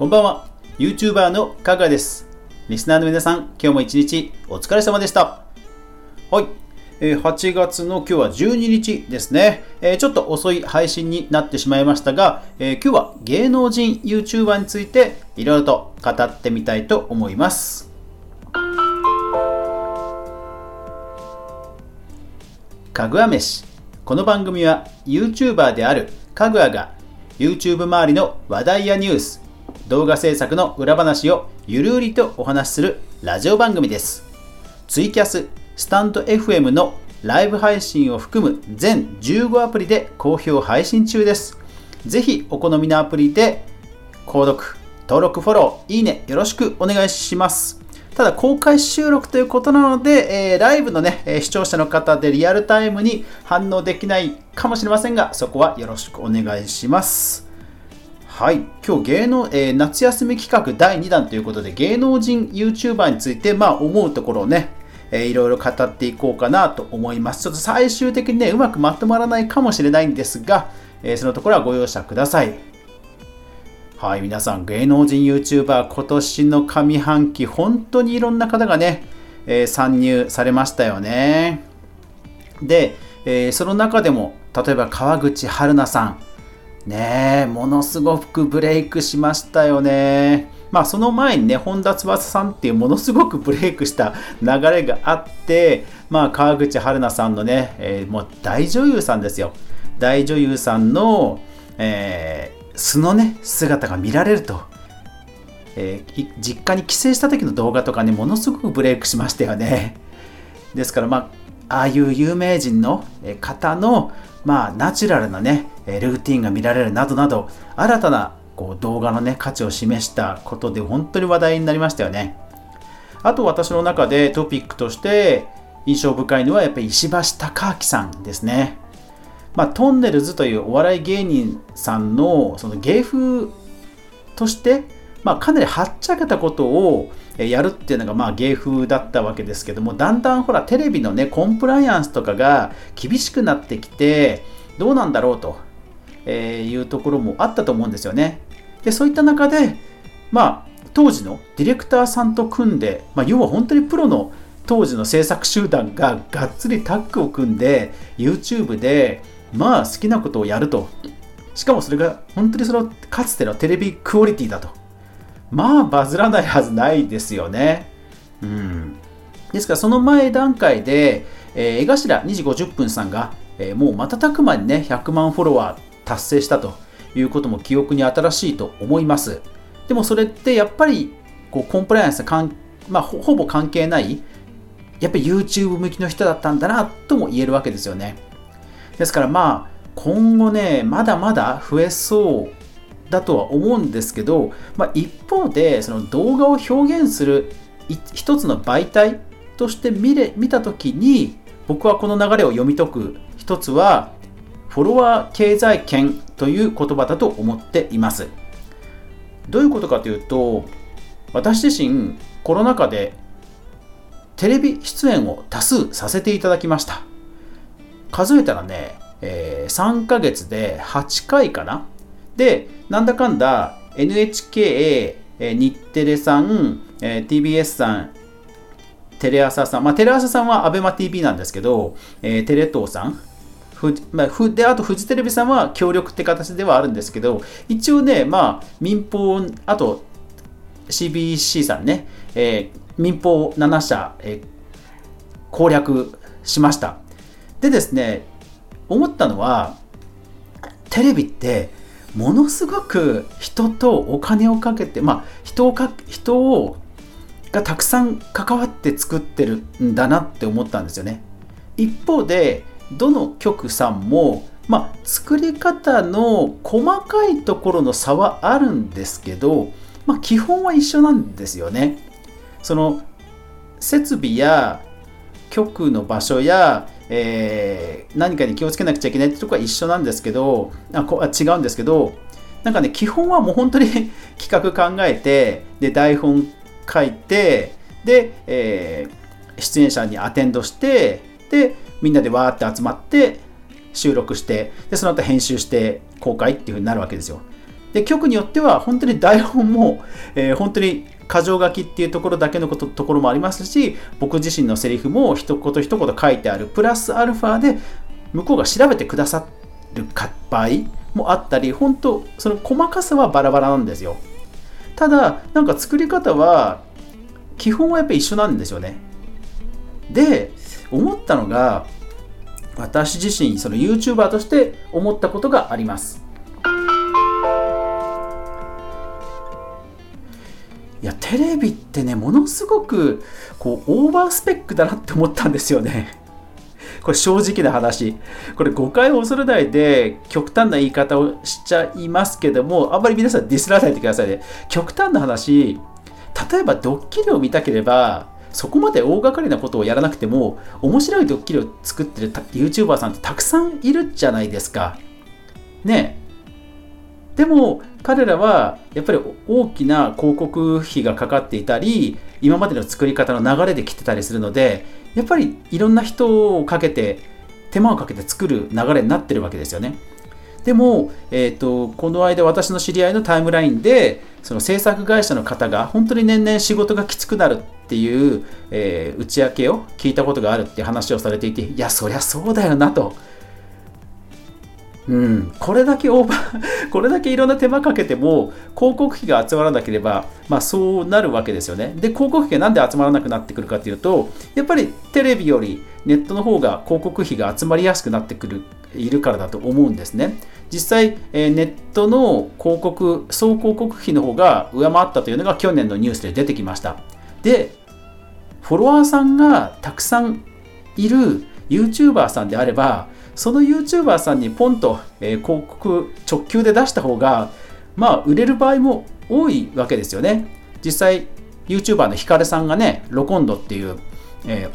こんばんは YouTuber のかがですリスナーの皆さん今日も一日お疲れ様でしたはい8月の今日は12日ですね。ちょっと遅い配信になってしまいましたが、今日は芸能人 YouTuber についていろいろと語ってみたいと思います。かぐわ飯。この番組は YouTuber であるかぐわが YouTube 周りの話題やニュース、動画制作の裏話をゆるりとお話しするラジオ番組です。ツイキャス、スタンド FM のライブ配信を含む全15アプリで好評配信中です。ぜひお好みのアプリで購読、登録、フォロー、いいね、よろしくお願いします。ただ公開収録ということなので、えー、ライブのねえ、視聴者の方でリアルタイムに反応できないかもしれませんが、そこはよろしくお願いします。はい、今日芸能、えー、夏休み企画第2弾ということで、芸能人 YouTuber について、まあ思うところをね、えー、いろいろ語っていこうかなと思います。ちょっと最終的にね、うまくまとまらないかもしれないんですが、えー、そのところはご容赦ください。はい、皆さん、芸能人 YouTuber、今年の上半期、本当にいろんな方がね、えー、参入されましたよね。で、えー、その中でも、例えば川口春奈さん、ねえものすごくブレイクしましたよね。まあその前にね、本田翼さんっていうものすごくブレイクした流れがあって、まあ川口春奈さんのね、えー、もう大女優さんですよ。大女優さんの、えー、素のね、姿が見られると。えー、実家に帰省した時の動画とかね、ものすごくブレイクしましたよね。ですからまあ、ああいう有名人の方の、まあ、ナチュラルなね、ルーティンが見られるなどなど、新たなこう動画のね、価値を示したことで本当に話題になりましたよね。あと私の中でトピックとして印象深いのはやっぱり石橋貴明さんですね。まあ、トンネルズというお笑い芸人さんのその芸風として、まあ、かなりはっちゃけたことをやるっていうのがまあ芸風だったわけですけどもだんだんほらテレビのねコンプライアンスとかが厳しくなってきてどうなんだろうとえいうところもあったと思うんですよね。でそういった中で、まあ、当時のディレクターさんと組んで、まあ、要は本当にプロの当時の制作集団ががっつりタッグを組んで YouTube でまあ好きなことをやるとしかもそれが本当にそのかつてのテレビクオリティだとまあバズらないはずないですよねうんですからその前段階で、えー、江頭2時50分さんが、えー、もう瞬く間にね100万フォロワー達成したということも記憶に新しいと思います。でもそれってやっぱりこうコンプライアンスかん、まあ、ほぼ関係ないやっぱり YouTube 向きの人だったんだなとも言えるわけですよね。ですからまあ今後ねまだまだ増えそうだとは思うんですけど、まあ、一方でその動画を表現する一つの媒体として見れ見た時に僕はこの流れを読み解く一つはフォロワー経済圏という言葉だと思っています。どういうことかというと、私自身コロナ禍でテレビ出演を多数させていただきました。数えたらね、えー、3ヶ月で8回かな。で、なんだかんだ NHK、え、日テレさん、え、TBS さん、テレ朝さん、まあ、テレ朝さんは ABEMATV なんですけど、え、テレ東さん、ふまあ、ふであとフジテレビさんは協力って形ではあるんですけど一応ねまあ民放あと CBC さんね、えー、民放7社、えー、攻略しました。でですね思ったのはテレビってものすごく人とお金をかけてまあ人をか人をがたくさん関わって作ってるんだなって思ったんですよね一方でどの局さんも、まあ、作り方の細かいところの差はあるんですけど、まあ、基本は一緒なんですよね。その設備や局の場所や、えー、何かに気をつけなくちゃいけないってとこは一緒なんですけどあこ違うんですけどなんかね基本はもう本当に 企画考えてで台本書いてで、えー、出演者にアテンドしてでみんなでわーって集まって収録してでその後編集して公開っていう風になるわけですよ。で局によっては本当に台本も、えー、本当に箇条書きっていうところだけのことところもありますし僕自身のセリフも一言一言書いてあるプラスアルファで向こうが調べてくださる場合もあったり本当その細かさはバラバラなんですよ。ただなんか作り方は基本はやっぱり一緒なんですよね。で思ったのが私自身その YouTuber として思ったことがあります。テレビってねものすごくこうオーバースペックだなって思ったんですよね。これ正直な話。これ誤解を恐れないで極端な言い方をしちゃいますけどもあんまり皆さんディスらないでくださいね。極端な話例えばドッキリを見たければそこまで大掛かりなことをやらなくても面白いドッキリを作ってる YouTuber さんってたくさんいるじゃないですか。ね。でも彼らはやっぱり大きな広告費がかかっていたり今までの作り方の流れで来てたりするのでやっぱりいろんな人をかけて手間をかけて作る流れになってるわけですよね。でも、えーと、この間私の知り合いのタイムラインでその制作会社の方が本当に年々仕事がきつくなるっていう、えー、打ち明けを聞いたことがあるって話をされていていやそりゃそうだよなとうん、これだけオーバー これだけいろんな手間かけても広告費が集まらなければ、まあ、そうなるわけですよね。で広告費がなんで集まらなくなってくるかというとやっぱりテレビよりネットの方が広告費が集まりやすくなってくるいるからだと思うんですね。実際、えー、ネットの広告総広告費の方が上回ったというのが去年のニュースで出てきました。でフォロワーさんがたくさんいる YouTuber さんであればその YouTuber さんにポンと、えー、広告直球で出した方がまあ売れる場合も多いわけですよね。実際 YouTuber のヒカルさんがねロコンドっていう、え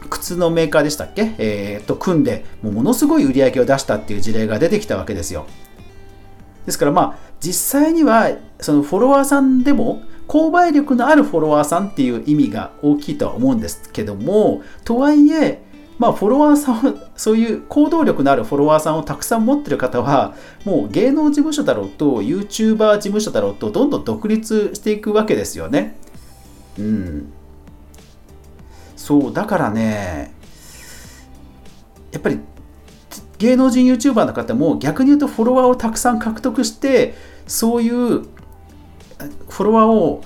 ー、靴のメーカーでしたっけ、えー、と組んでもうものすごい売り上げを出したっていう事例が出てきたわけですよ。ですからまあ実際にはそのフォロワーさんでも購買力のあるフォロワーさんっていう意味が大きいとは思うんですけどもとはいえまあ、フォロワーさんそういう行動力のあるフォロワーさんをたくさん持ってる方は、もう芸能事務所だろうと、YouTuber 事務所だろうと、どんどん独立していくわけですよね。うん。そう、だからね、やっぱり芸能人 YouTuber の方も逆に言うとフォロワーをたくさん獲得して、そういうフォロワーを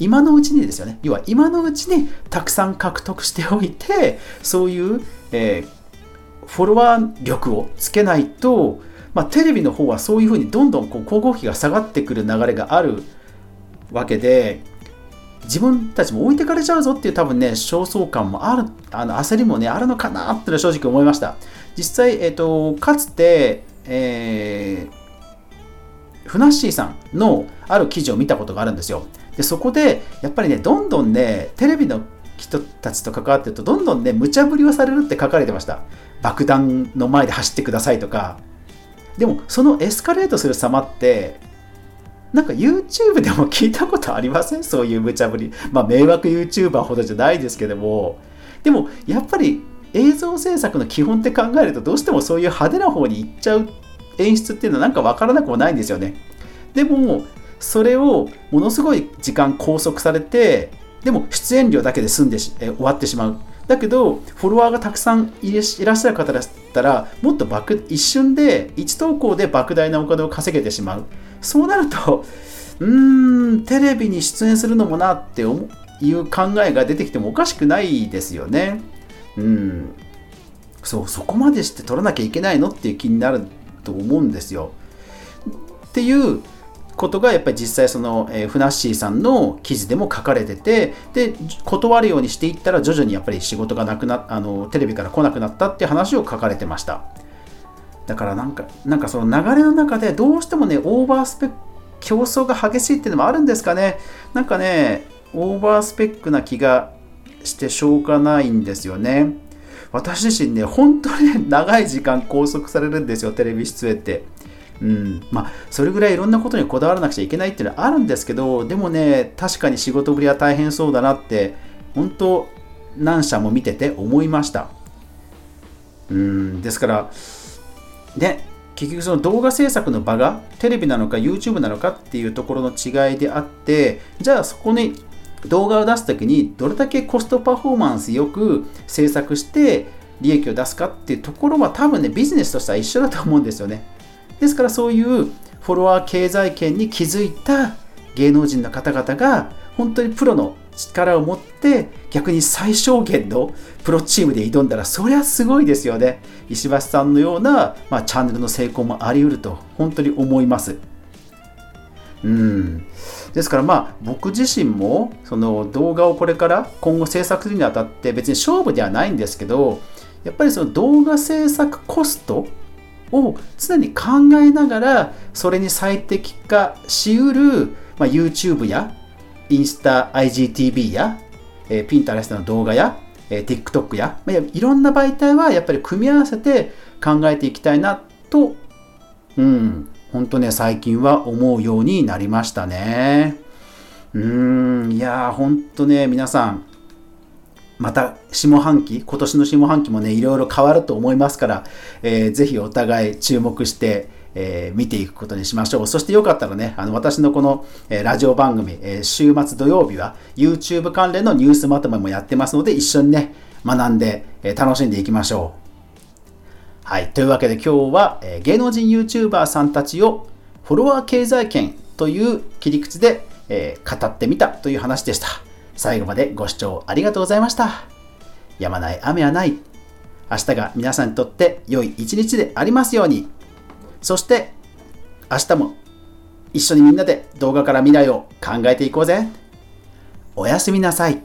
今のうちにですよね。要は今のうちにたくさん獲得しておいてそういう、えー、フォロワー力をつけないと、まあ、テレビの方はそういうふうにどんどんこう広告費が下がってくる流れがあるわけで自分たちも置いてかれちゃうぞっていう多分ね焦燥感もあるあの焦りもねあるのかなって正直思いました。実際、えーと、かつて、えー、ふなっしーさんのある記事を見たことがあるんですよ。でそこでやっぱりねどんどんねテレビの人たちと関わってるとどんどんね無茶ぶりをされるって書かれてました。爆弾の前で走ってくださいとか。でもそのエスカレートする様ってなんか YouTube でも聞いたことありません？そういう無茶ぶり。まあ迷惑 YouTuber ほどじゃないですけども。でもやっぱり映像制作の基本って考えるとどうしてもそういう派手な方に行っちゃう演出っていうのはなんか分からなくもないんですよね。でもそれをものすごい時間拘束されてでも出演料だけで済んでえ終わってしまう。だけどフォロワーがたくさんいらっしゃる方だったらもっと一瞬で1投稿で莫大なお金を稼げてしまう。そうなるとうーんテレビに出演するのもなっていう考えが出てきてもおかしくないですよね。うん。そうそこまでして取らなきゃいけないのっていう気になると思うんですよ。っていうことがやっぱり実際その、えー、フナッシーさんの記事でも書かれててで断るようにしていったら徐々にやっぱり仕事がなくなあのテレビから来なくなったって話を書かれてました。だからなんかなんかその流れの中でどうしてもねオーバースペック競争が激しいっていうのもあるんですかね。なんかねオーバースペックな気がしてしょうがないんですよね。私自身ね本当に長い時間拘束されるんですよテレビ出演って。うん。まあ、それぐらいいろんなことにこだわらなくちゃいけないっていうのはあるんですけどでもね確かに仕事ぶりは大変そうだなって本当何社も見てて思いました。うん。ですからね結局その動画制作の場がテレビなのか YouTube なのかっていうところの違いであってじゃあそこに動画を出す時にどれだけコストパフォーマンスよく制作して利益を出すかっていうところは多分ねビジネスとしては一緒だと思うんですよね。ですからそういうフォロワー経済圏に気づいた芸能人の方々が本当にプロの力を持って逆に最小限のプロチームで挑んだらそりゃすごいですよね。石橋さんのような、まあ、チャンネルの成功もあり得ると本当に思います。うん。ですからまあ僕自身もその動画をこれから今後制作するにあたって別に勝負ではないんですけどやっぱりその動画制作コストを常に考えながらそれに最適化しうる、まあ、YouTube やインスタ IGTV や、えー、ピンタレストの動画や、えー、TikTok や、まあ、いろんな媒体はやっぱり組み合わせて考えていきたいなと、うん、本当ね、最近は思うようになりましたね。うーん、いやー、本当ね、皆さん、また下半期、今年の下半期もね、いろいろ変わると思いますから、えー、ぜひお互い注目して、えー、見ていくことにしましょう。そしてよかったらね、あの私のこの、えー、ラジオ番組、えー、週末土曜日は YouTube 関連のニュースまとめもやってますので、一緒にね、学んで、え楽しんでいきましょう。はい。というわけで今日は、えー、芸能人 YouTuber さんたちをフォロワー経済圏という切り口で、えー、語ってみたという話でした。最後までご視聴ありがとうございました。やまない雨はない。明日が皆さんにとって良い一日でありますように。そして明日も一緒にみんなで動画から未来を考えていこうぜ。おやすみなさい。